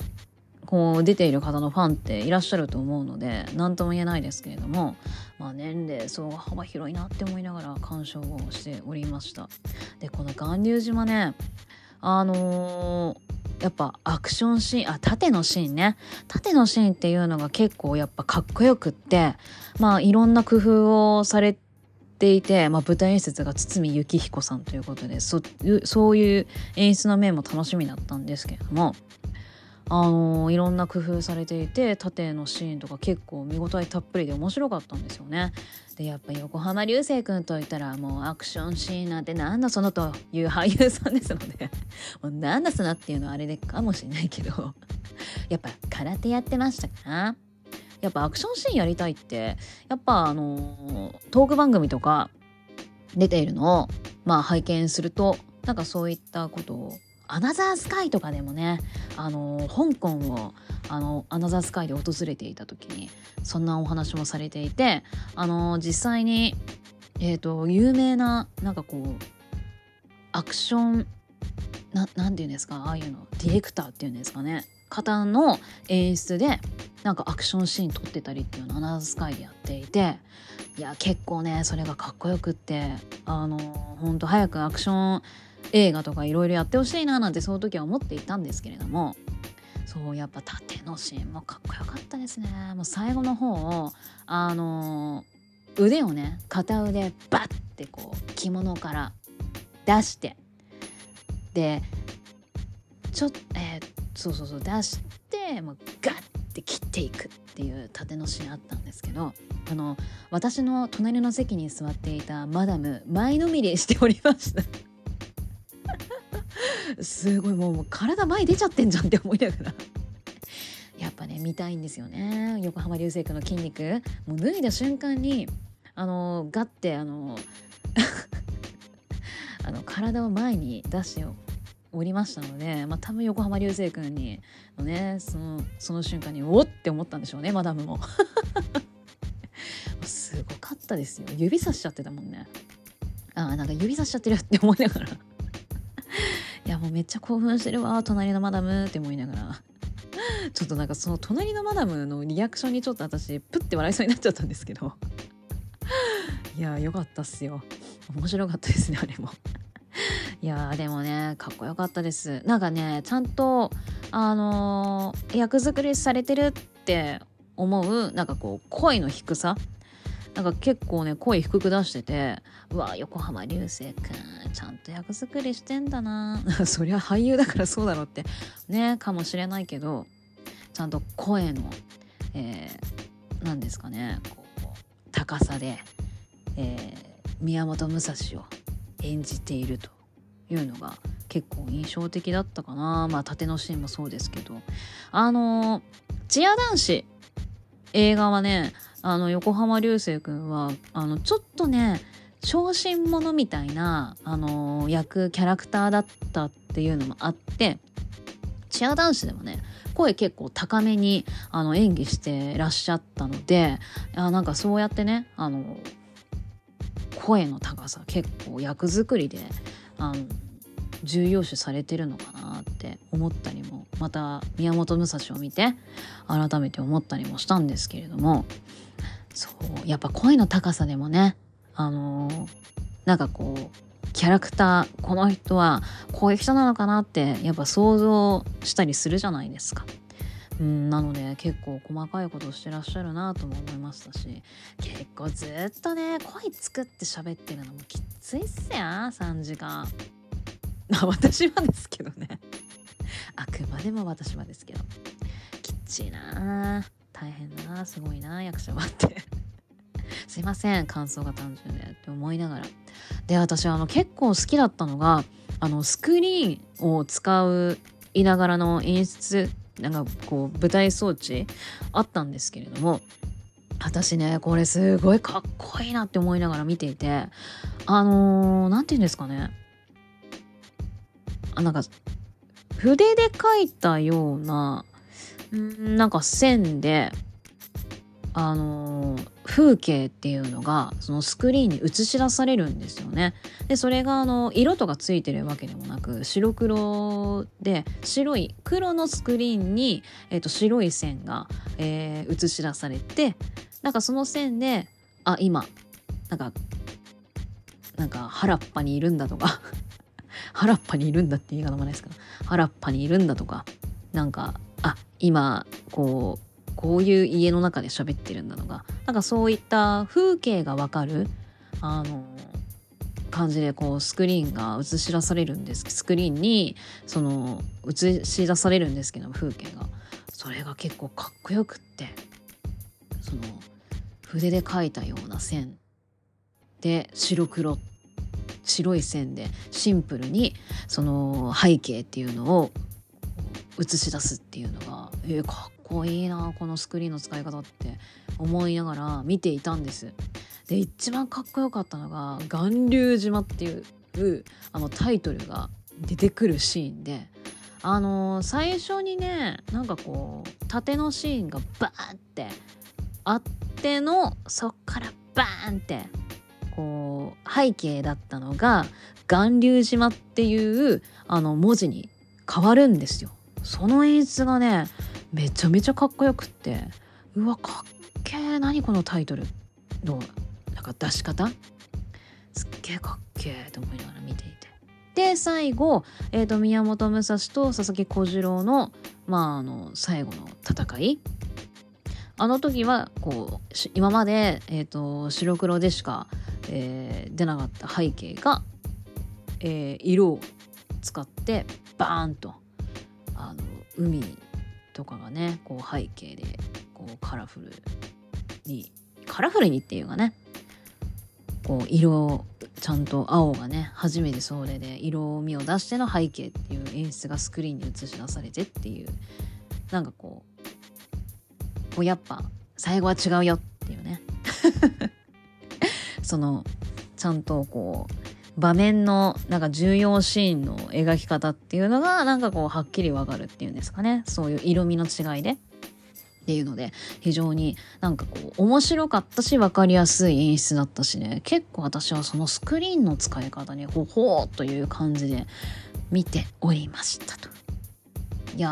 こう出ている方のファンっていらっしゃると思うので何とも言えないですけれどもまあ、年齢層が幅広いなって思いながら鑑賞をしておりました。でこの巌流島ねあのー、やっぱアクションシーンあ縦のシーンね。縦のシーンっていうのが結構やっぱかっこよくってまあいろんな工夫をされていて、まあ、舞台演出が堤幸彦さんということでそういう演出の面も楽しみだったんですけれどもあのいろんな工夫されていて縦のシーンとか結構見応えたっぷりで面白かったんですよね。でやっぱ横浜流星君といったらもうアクションシーンなんてなんだそのという俳優さんですので もうなんだそのっていうのはあれでかもしれないけど やっぱ空手やってましたかなやっぱアクションシーンやりたいってやっぱあのトーク番組とか出ているのをまあ拝見するとなんかそういったことをアナザースカイとかでもねあの香港をあのアナザースカイで訪れていた時にそんなお話もされていてあの実際に、えーと、有名ななんかこうアクションななんて言うんですかああいうのディレクターっていうんですかね方の演出でなんかアクションシーン撮ってたりっていうのをアナザースカイでやっていていや結構ねそれがかっこよくってあのほんと早くアクション映画とかいろいろやってほしいななんてその時は思っていたんですけれどもそうやっぱ縦のシーンもかっこよかったですね。もう最後の方をあのー、腕をね片腕バッてこう着物から出してでちょっとえー、そうそうそう出してもうガッて切っていくっていう縦のシーンあったんですけどあの私の隣の席に座っていたマダム前のめりしておりましたすごいもう体前出ちゃってんじゃんって思いながら。やっぱね見たいんですよね。横浜流星君の筋肉。もう脱いだ瞬間にあのガッてあの あの体を前に出しておりましたので、まあ、多分横浜流星君にのねそのその瞬間におって思ったんでしょうねマダムも。すごかったですよ。指さしちゃってたもんね。あなんか指さしちゃってるって思いながら。いやもうめっちゃ興奮してるわ隣のマダムって思いながら。ちょっとなんかその隣のマダムのリアクションにちょっと私プッて笑いそうになっちゃったんですけど。いやよかったっすよ。面白かったですねあれも。いやでもねかっこよかったです。なんかねちゃんとあのー、役作りされてるって思うなんかこう声の低さ。なんか結構ね声低く出しててうわ横浜流星くんちゃんと役作りしてんだな。そりゃ俳優だからそうだろうって。ねかもしれないけどちゃんと声の、えー、何ですかね。こう高さで、えー、宮本武蔵を演じているというのが結構印象的だったかな。まあ縦のシーンもそうですけど。あの、チア男子。映画はねあの横浜流星君はあのちょっとね小心者みたいな、あの役キャラクターだったっていうのもあってチア男子でもね声結構高めにあの演技してらっしゃったのであなんかそうやってねあの声の高さ結構役作りであの重要視されてるのかなって思ったりもまた宮本武蔵を見て改めて思ったりもしたんですけれどもそうやっぱ声の高さでもねあのー、なんかこうキャラクターこの人はこういう人なのかなってやっぱ想像したりするじゃないですか。うん、なので結構細かいことをしてらっしゃるなとも思いましたし。結構ずっとね声作って喋ってるのもきついっすよ3時間。ま 私はですけどね。あくまでも私はですけど。きっちいな大変だなすごいな役者はって。すいません。感想が単純でって思いながら。で私あの結構好きだったのがあのスクリーンを使ういながらの演出なんかこう舞台装置あったんですけれども私ねこれすごいかっこいいなって思いながら見ていてあの何、ー、て言うんですかね。あなんか筆で描いたようなんなんか線であの風景っていうのがそのスクリーンに映し出されるんですよね。でそれがあの色とかついてるわけでもなく白黒で白い黒のスクリーンに、えー、と白い線が、えー、映し出されてなんかその線であ今なんかなんか原っぱにいるんだとか 原っぱにいるんだって言い方もないですか原っぱにいるんだとかなんかあ今こうこういう家の中で喋ってるんだとかなんかそういった風景がわかるあの感じでこうスクリーンが映し出されるんですスクリーンにその映し出されるんですけど風景が。それが結構かっこよくってその筆で描いたような線。で白黒白い線でシンプルにその背景っていうのを映し出すっていうのがえー、かっこいいなこのスクリーンの使い方って思いながら見ていたんですで一番かっこよかったのが「巌流島」っていうあのタイトルが出てくるシーンであのー、最初にねなんかこう縦のシーンがバーンってあってのそっからバーンってこう背景だったのが「巌流島」っていうあの文字に変わるんですよ。その演出がねめちゃめちゃかっこよくって。うわかっけー。何このタイトルのなんか出し方？すっげえかっけー。と思いながら見ていて。で最後、えーと、宮本武蔵と佐々木小次郎の,、まあ、あの最後の戦い。あの時はこう今まで、えーと、白黒でしか、えー、出なかった背景が、えー、色を使ってバーンとあの海とかがねこう背景でこうカラフルにカラフルにっていうかねこう色ちゃんと青がね初めてそれで色味を出しての背景っていう演出がスクリーンに映し出されてっていうなんかこうこうやっぱ最後は違うよっていうね。そのちゃんとこう場面のなんか重要シーンの描き方っていうのがなんかこうはっきりわかるっていうんですかね。そういう色味の違いで。っていうので非常になんかこう面白かったし分かりやすい演出だったしね。結構私はそのスクリーンの使い方にほほーという感じで見ておりましたと。いや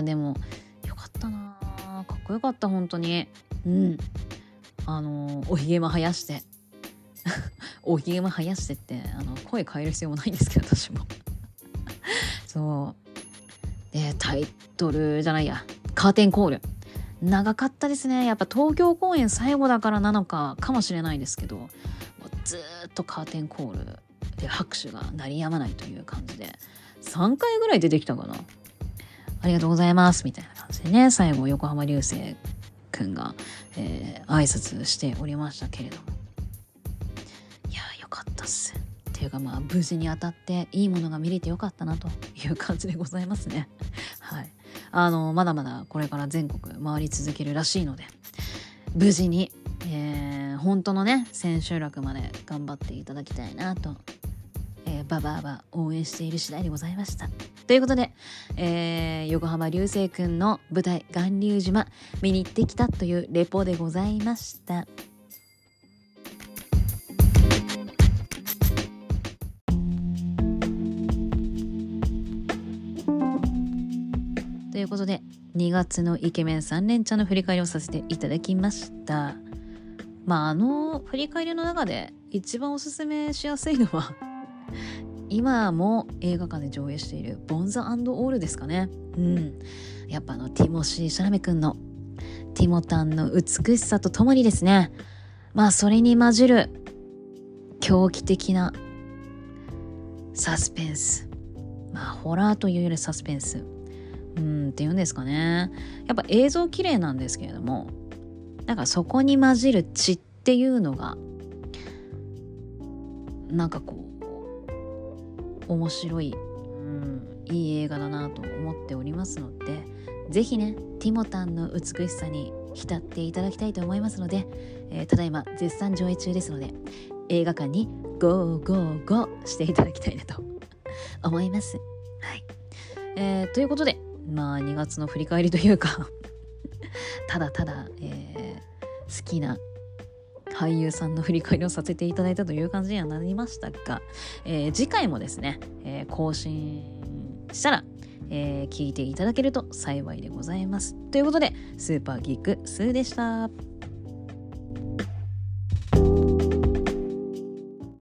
ーでもよかったなかっこよかった本当に。うん。あのおひげも生やして。おひげも生やしてってあの声変える必要もないんですけど私も。そう。でタイトルじゃないや。カーテンコール。長かったですね。やっぱ東京公演最後だからなのかかもしれないですけどずっとカーテンコールで拍手が鳴りやまないという感じで。3回ぐらい出てきたかな。ありがとうございますみたいな感じでね。最後横浜流星くんが、えー、挨拶しておりましたけれども。かったっすっていうかまあ無事に当たっていいものが見れてよかったなという感じでございますね はいあのまだまだこれから全国回り続けるらしいので無事に、えー、本当のね千秋楽まで頑張っていただきたいなと、えー、ババアは応援している次第でございました。ということで、えー、横浜流星くんの舞台「巌流島」見に行ってきたというレポでございました。ということで2月のイケメン3連チャンの振り返りをさせていただきました。まああの振り返りの中で一番おすすめしやすいのは 今も映画館で上映しているボンザオールですかね。うん。やっぱあのティモシー・シャラメ君のティモタンの美しさとともにですね。まあそれに混じる狂気的なサスペンス。まあホラーというよりサスペンス。うんっていうんですかねやっぱ映像綺麗なんですけれどもなんかそこに混じる血っていうのがなんかこう面白い、うん、いい映画だなと思っておりますので是非ねティモタンの美しさに浸っていただきたいと思いますので、えー、ただいま絶賛上映中ですので映画館に go go go していただきたいなと思います。はい、えー、ということでまあ2月の振り返りというか ただただ、えー、好きな俳優さんの振り返りをさせていただいたという感じにはなりましたが、えー、次回もですね、えー、更新したら、えー、聞いていただけると幸いでございます。ということで、スーパーギークスーでした。